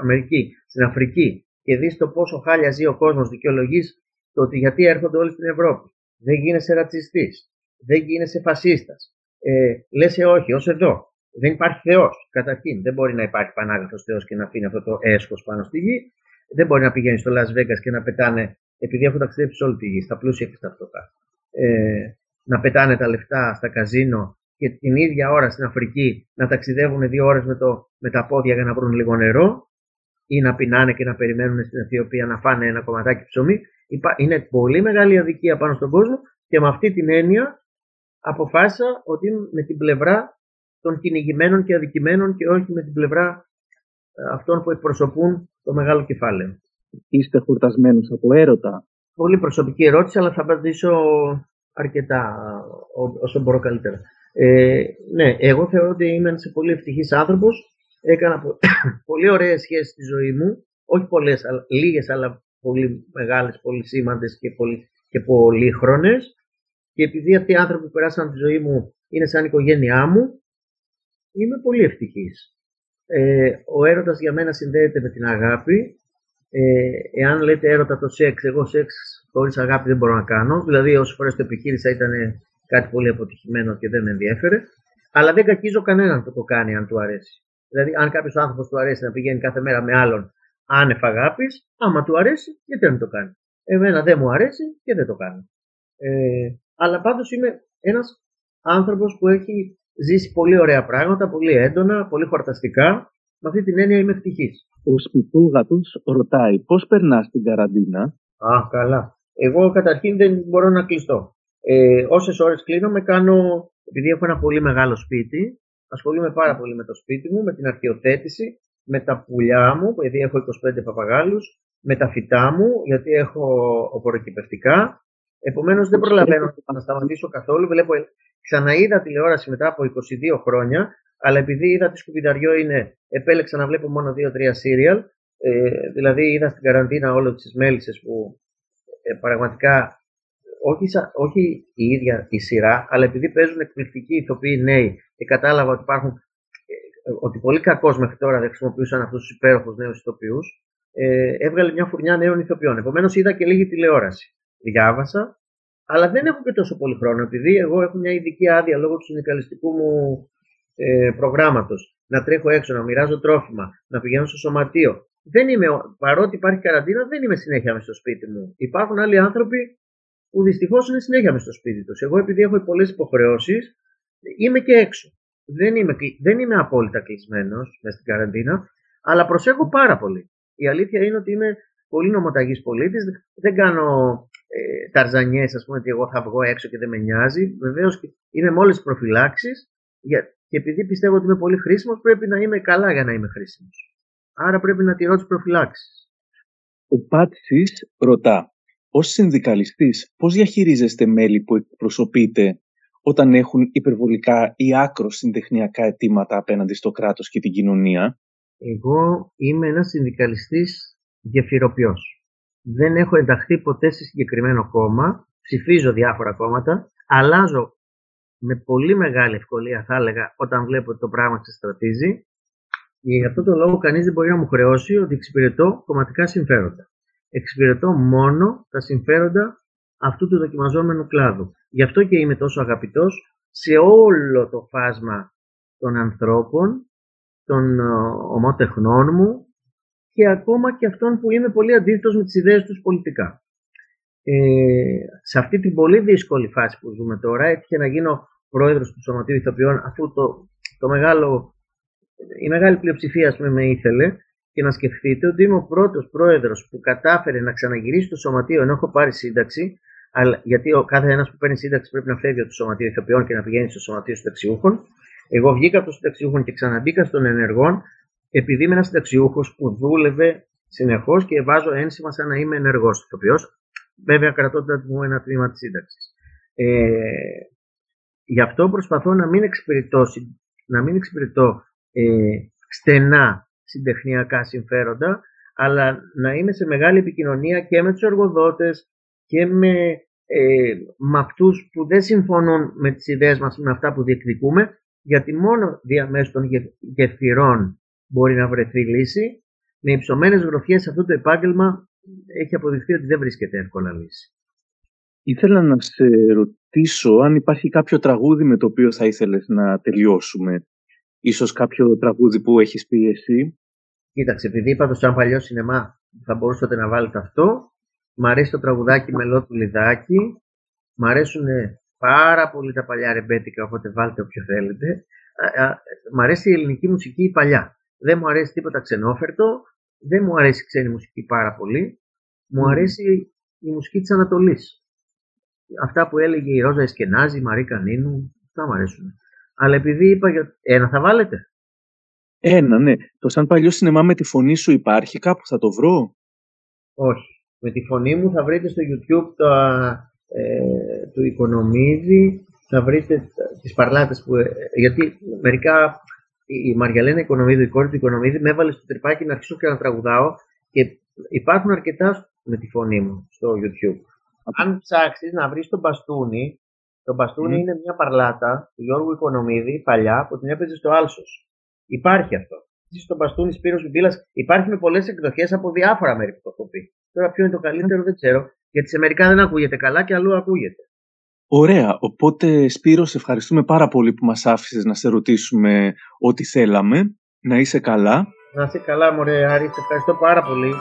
Αμερική, στην Αφρική και δεις το πόσο χάλια ζει ο κόσμος, δικαιολογείς το ότι γιατί έρχονται όλοι στην Ευρώπη. Δεν γίνεσαι ρατσιστής. Δεν γίνεσαι φασίστας. Ε, Λες ε, όχι, ως εδώ. Δεν υπάρχει Θεός. Καταρχήν, δεν μπορεί να υπάρχει πανάγραφο Θεός και να αφήνει αυτό το έσχος πάνω στη γη. Δεν μπορεί να πηγαίνεις στο Las Vegas και να πετάνε, επειδή έχουν ταξιδέψει σε όλη τη γη, στα πλούσια και στα φτωχά. Ε, να πετάνε τα λεφτά στα καζίνο και την ίδια ώρα στην Αφρική να ταξιδεύουν δύο ώρες με, με τα πόδια για να βρουν λίγο νερό ή να πεινάνε και να περιμένουν στην Αιθιοπία να φάνε ένα κομματάκι ψωμί. Είναι πολύ μεγάλη αδικία πάνω στον κόσμο και με αυτή την έννοια αποφάσισα ότι είμαι με την πλευρά των κυνηγημένων και αδικημένων και όχι με την πλευρά ε, αυτών που εκπροσωπούν το μεγάλο κεφάλαιο. Είστε χορτασμένους από έρωτα. Πολύ προσωπική ερώτηση, αλλά θα απαντήσω αρκετά όσο μπορώ καλύτερα. Ε, ναι, εγώ θεωρώ ότι είμαι ένας πολύ ευτυχής άνθρωπος. Έκανα πολύ ωραίες σχέσεις στη ζωή μου. Όχι πολλές, αλλά, λίγες, αλλά πολύ μεγάλες, πολύ σήμαντες και πολύ, και πολύχρονες και επειδή αυτοί οι άνθρωποι που περάσαν τη ζωή μου είναι σαν οικογένειά μου, είμαι πολύ ευτυχής. Ε, ο έρωτας για μένα συνδέεται με την αγάπη. Ε, εάν λέτε έρωτα το σεξ, εγώ σεξ χωρίς αγάπη δεν μπορώ να κάνω. Δηλαδή όσες φορές το επιχείρησα ήταν κάτι πολύ αποτυχημένο και δεν με ενδιέφερε. Αλλά δεν κακίζω κανέναν που το κάνει αν του αρέσει. Δηλαδή, αν κάποιος άνθρωπος του αρέσει να πηγαίνει κάθε μέρα με άλλον άνευ αγάπης, άμα του αρέσει, γιατί δεν το κάνει. Εμένα δεν μου αρέσει και δεν το κάνω. Ε, αλλά πάντως είμαι ένας άνθρωπος που έχει ζήσει πολύ ωραία πράγματα, πολύ έντονα, πολύ χορταστικά. Με αυτή την έννοια είμαι ευτυχής. Ο Σπιτούγατος ρωτάει πώς περνάς την καραντίνα; Α, καλά. Εγώ καταρχήν δεν μπορώ να κλειστώ. Ε, Όσες ώρες κλείνω, με κάνω, επειδή έχω ένα πολύ μεγάλο σπίτι, ασχολούμαι πάρα πολύ με το σπίτι μου, με την αρχαιοθέτηση, με τα πουλιά μου, επειδή έχω 25 παπαγάλους, με τα φυτά μου, γιατί έχω οποροκυπευτικά. Επομένως δεν προλαβαίνω να σταματήσω καθόλου. Βλέπω, ξαναείδα τηλεόραση μετά από 22 χρόνια, αλλά επειδή είδα τη σκουπιδαριό είναι, επέλεξα να βλέπω μόνο 2-3 σύριαλ. Ε, δηλαδή είδα στην καραντίνα όλες τις μέλισσες που ε, πραγματικά όχι, όχι η ίδια η σειρά, αλλά επειδή παίζουν εκπληκτικοί ηθοποιοί νέοι και κατάλαβα ότι υπάρχουν ε, ότι πολύ κακώ μέχρι τώρα δεν χρησιμοποιούσαν αυτούς τους υπέροχους νέους ηθοποιούς, ε, έβγαλε μια φουρνιά νέων ηθοποιών. Επομένως, είδα και λίγη τηλεόραση. Διάβασα, αλλά δεν έχω και τόσο πολύ χρόνο, επειδή εγώ έχω μια ειδική άδεια λόγω του συνδικαλιστικού μου ε, προγράμματος. Να τρέχω έξω, να μοιράζω τρόφιμα, να πηγαίνω στο σωματείο. Δεν είμαι, παρότι υπάρχει καραντίνα, δεν είμαι συνέχεια μες στο σπίτι μου. Υπάρχουν άλλοι άνθρωποι που δυστυχώς είναι συνέχεια μες στο σπίτι τους. Εγώ, επειδή έχω πολλές υποχρεώσεις, είμαι και έξω. Δεν είμαι, δεν είμαι απόλυτα κλεισμένος μες στην καραντίνα, αλλά προσέχω πάρα πολύ. Η αλήθεια είναι ότι είμαι πολύ νομοταγής πολίτης. Δεν κάνω ε, ταρζανιές, ας πούμε, ότι εγώ θα βγω έξω και δεν με νοιάζει. Βεβαίως είμαι με όλε τι προφυλάξει. Και επειδή πιστεύω ότι είμαι πολύ χρήσιμος, πρέπει να είμαι καλά για να είμαι χρήσιμος. Άρα πρέπει να τηρώ τις προφυλάξεις. Ο Πάτση ρωτά, ως συνδικαλιστής, πώς διαχειρίζεστε μέλη που εκπροσωπείτε όταν έχουν υπερβολικά ή άκρο συντεχνιακά αιτήματα απέναντι στο κράτος και την κοινωνία; Εγώ είμαι ένας συνδικαλιστής γεφυροποιός. Δεν έχω ενταχθεί ποτέ σε συγκεκριμένο κόμμα, ψηφίζω διάφορα κόμματα, αλλάζω με πολύ μεγάλη ευκολία θα έλεγα όταν βλέπω ότι το πράγμα ξεστρατίζει και γι' αυτό το λόγο κανείς δεν μπορεί να μου χρεώσει ότι εξυπηρετώ κομματικά συμφέροντα. Εξυπηρετώ μόνο τα συμφέροντα αυτού του δοκιμαζόμενου κλάδου. Γι' αυτό και είμαι τόσο αγαπητός σε όλο το φάσμα των ανθρώπων, των ε, ομοτεχνών μου και ακόμα και αυτών που είμαι πολύ αντίθετος με τις ιδέες τους πολιτικά. Ε, σε αυτή την πολύ δύσκολη φάση που ζούμε τώρα έτυχε να γίνω πρόεδρος του Σωματείου Ηθοποιών αφού το, το μεγάλο, η μεγάλη πλειοψηφία πούμε, με ήθελε και να σκεφτείτε ότι είμαι ο πρώτος πρόεδρος που κατάφερε να ξαναγυρίσει το Σωματείο ενώ έχω πάρει σύνταξη αλλά, γιατί ο κάθε ένας που παίρνει σύνταξη πρέπει να φεύγει από το Σωματείο Ηθοποιών και να πηγαίνει στο Σωματείο Συνταξιούχων. Εγώ βγήκα από το Συνταξιούχων και ξαναμπήκα στον ενεργών επειδή είμαι ένας συνταξιούχος που δούλευε συνεχώς και βάζω ένσημα σαν να είμαι ενεργός ηθοποιός, βέβαια κρατώντας μου ένα τμήμα της σύνταξης. Ε, γι' αυτό προσπαθώ να μην εξυπηρετώ, να μην εξυπηρετώ ε, στενά συντεχνιακά συμφέροντα, αλλά να είμαι σε μεγάλη επικοινωνία και με τους εργοδότες και με, ε, με αυτούς που δεν συμφωνούν με τις ιδέες μας, με αυτά που διεκδικούμε, γιατί μόνο διαμέσου των γεφυρών μπορεί να βρεθεί λύση. Με υψωμένες γροφιές αυτό το επάγγελμα έχει αποδειχθεί ότι δεν βρίσκεται εύκολα λύση. Ήθελα να σε ρωτήσω αν υπάρχει κάποιο τραγούδι με το οποίο θα ήθελες να τελειώσουμε. Ίσως κάποιο τραγούδι που έχεις πει εσύ. Κοίταξε, επειδή είπα το σαν παλιό σινεμά θα μπορούσατε να βάλετε αυτό. Μ' αρέσει το τραγουδάκι Μελό του Λιδάκη. Μ' αρέσουν πάρα πολύ τα παλιά ρεμπέτικα, οπότε βάλτε όποιο θέλετε. Μ' αρέσει η ελληνική μουσική η παλιά. Δεν μου αρέσει τίποτα ξενόφερτο. Δεν μου αρέσει η ξένη μουσική πάρα πολύ. Μου αρέσει η μουσική της Ανατολής. Αυτά που έλεγε η Ρόζα Εσκενάζη, η Μαρή Κανίνου, αυτά μου αρέσουν. Αλλά επειδή είπα για... Ένα θα βάλετε; Ένα, ναι. Το σαν παλιό σινεμά με τη φωνή σου υπάρχει κάπου, θα το βρω; Όχι. Με τη φωνή μου θα βρείτε στο YouTube το, ε, του Οικονομίδη, θα βρείτε τις παρλάτες που... Ε, γιατί μερικά η Μαριαλένα Οικονομίδη, η κόρη του Οικονομίδη, με έβαλε στο τρυπάκι να αρχίσω και να τραγουδάω και υπάρχουν αρκετά με τη φωνή μου στο YouTube. Αν ψάξεις να βρεις τον Μπαστούνι, το Μπαστούνι είναι μια παρλάτα του Γιώργου Οικονομίδη, παλιά, που την έπαιζε στο Άλσος. Υπάρχει αυτό. στο μπαστούνι Σπύρος Μπιμπίλα. Υπάρχει με πολλές εκδοχές από διάφορα μέρη που το έχω πει. Τώρα ποιο είναι το καλύτερο δεν ξέρω. Γιατί σε μερικά δεν ακούγεται καλά και αλλού ακούγεται. Ωραία. Οπότε, Σπύρο, σε ευχαριστούμε πάρα πολύ που μας άφησες να σε ρωτήσουμε ό,τι θέλαμε. Να είσαι καλά. Να είσαι καλά, μωρέ Άρη. Σε ευχαριστώ πάρα πολύ.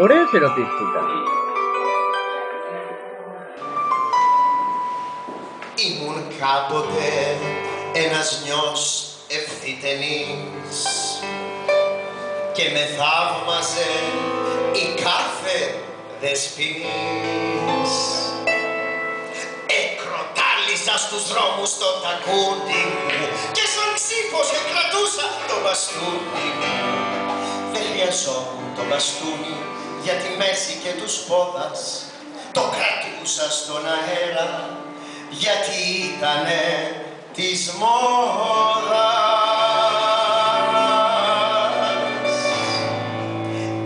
Ωραίες ερωτήσεις ήταν. Ήμουν κάποτε ένας νιός ευθυτενής και με θαύμαζε η κάθε δεσποινής. Εκροτάλησα στους δρόμους το τακούντι μου και σαν ξύφος εκρατούσα το μπαστούνι μου. Δεν χρειαζόμουν το μπαστούνι για τη μέση και τους πόδας το κρατούσα στον αέρα γιατί ήτανε της μόδας.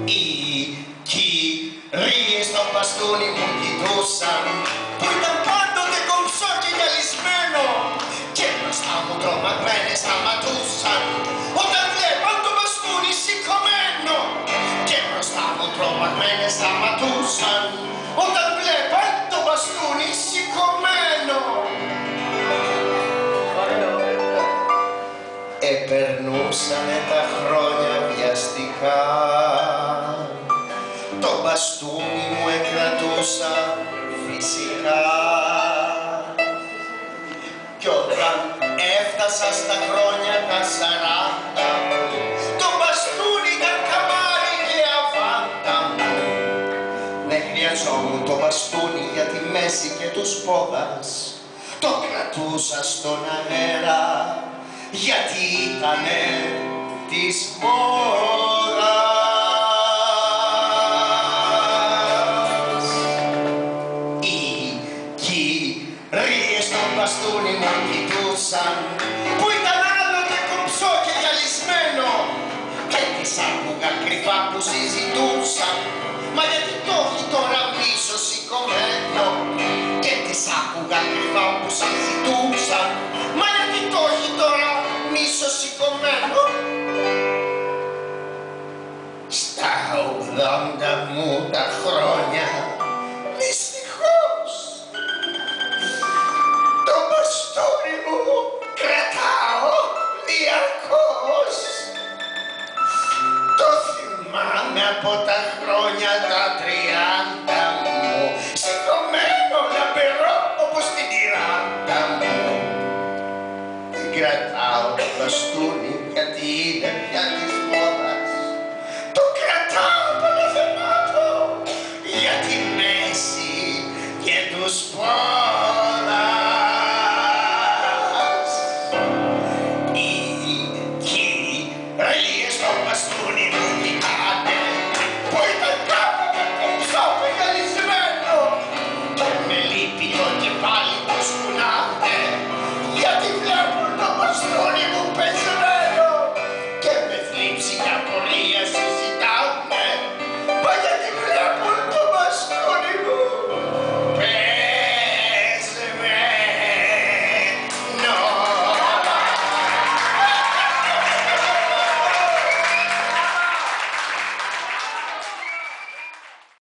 Οι κυρίες στο μπαστούνι μου κοιτούσαν που ήταν μπροστά μου τρομαγμένες σταματούσαν όταν βλέπαν το μπαστούνι σηκωμένο και μπροστά μου τρομαγμένες σταματούσαν όταν βλέπαν το μπαστούνι σηκωμένο. Επερνούσανε τα χρόνια βιαστικά το μπαστούνι μου εκρατούσα φυσικά κι όταν έφτασα στα χρόνια τα σαράντα το μπαστούνι ήταν καμάρι και αβάντα μου. Δεν χρειαζόμουν το μπαστούνι για τη μέση και τους πόδας. Το κρατούσα στον αέρα γιατί ήτανε της μόδας. Τις άκουγα κρυφά που συζητούσαν μα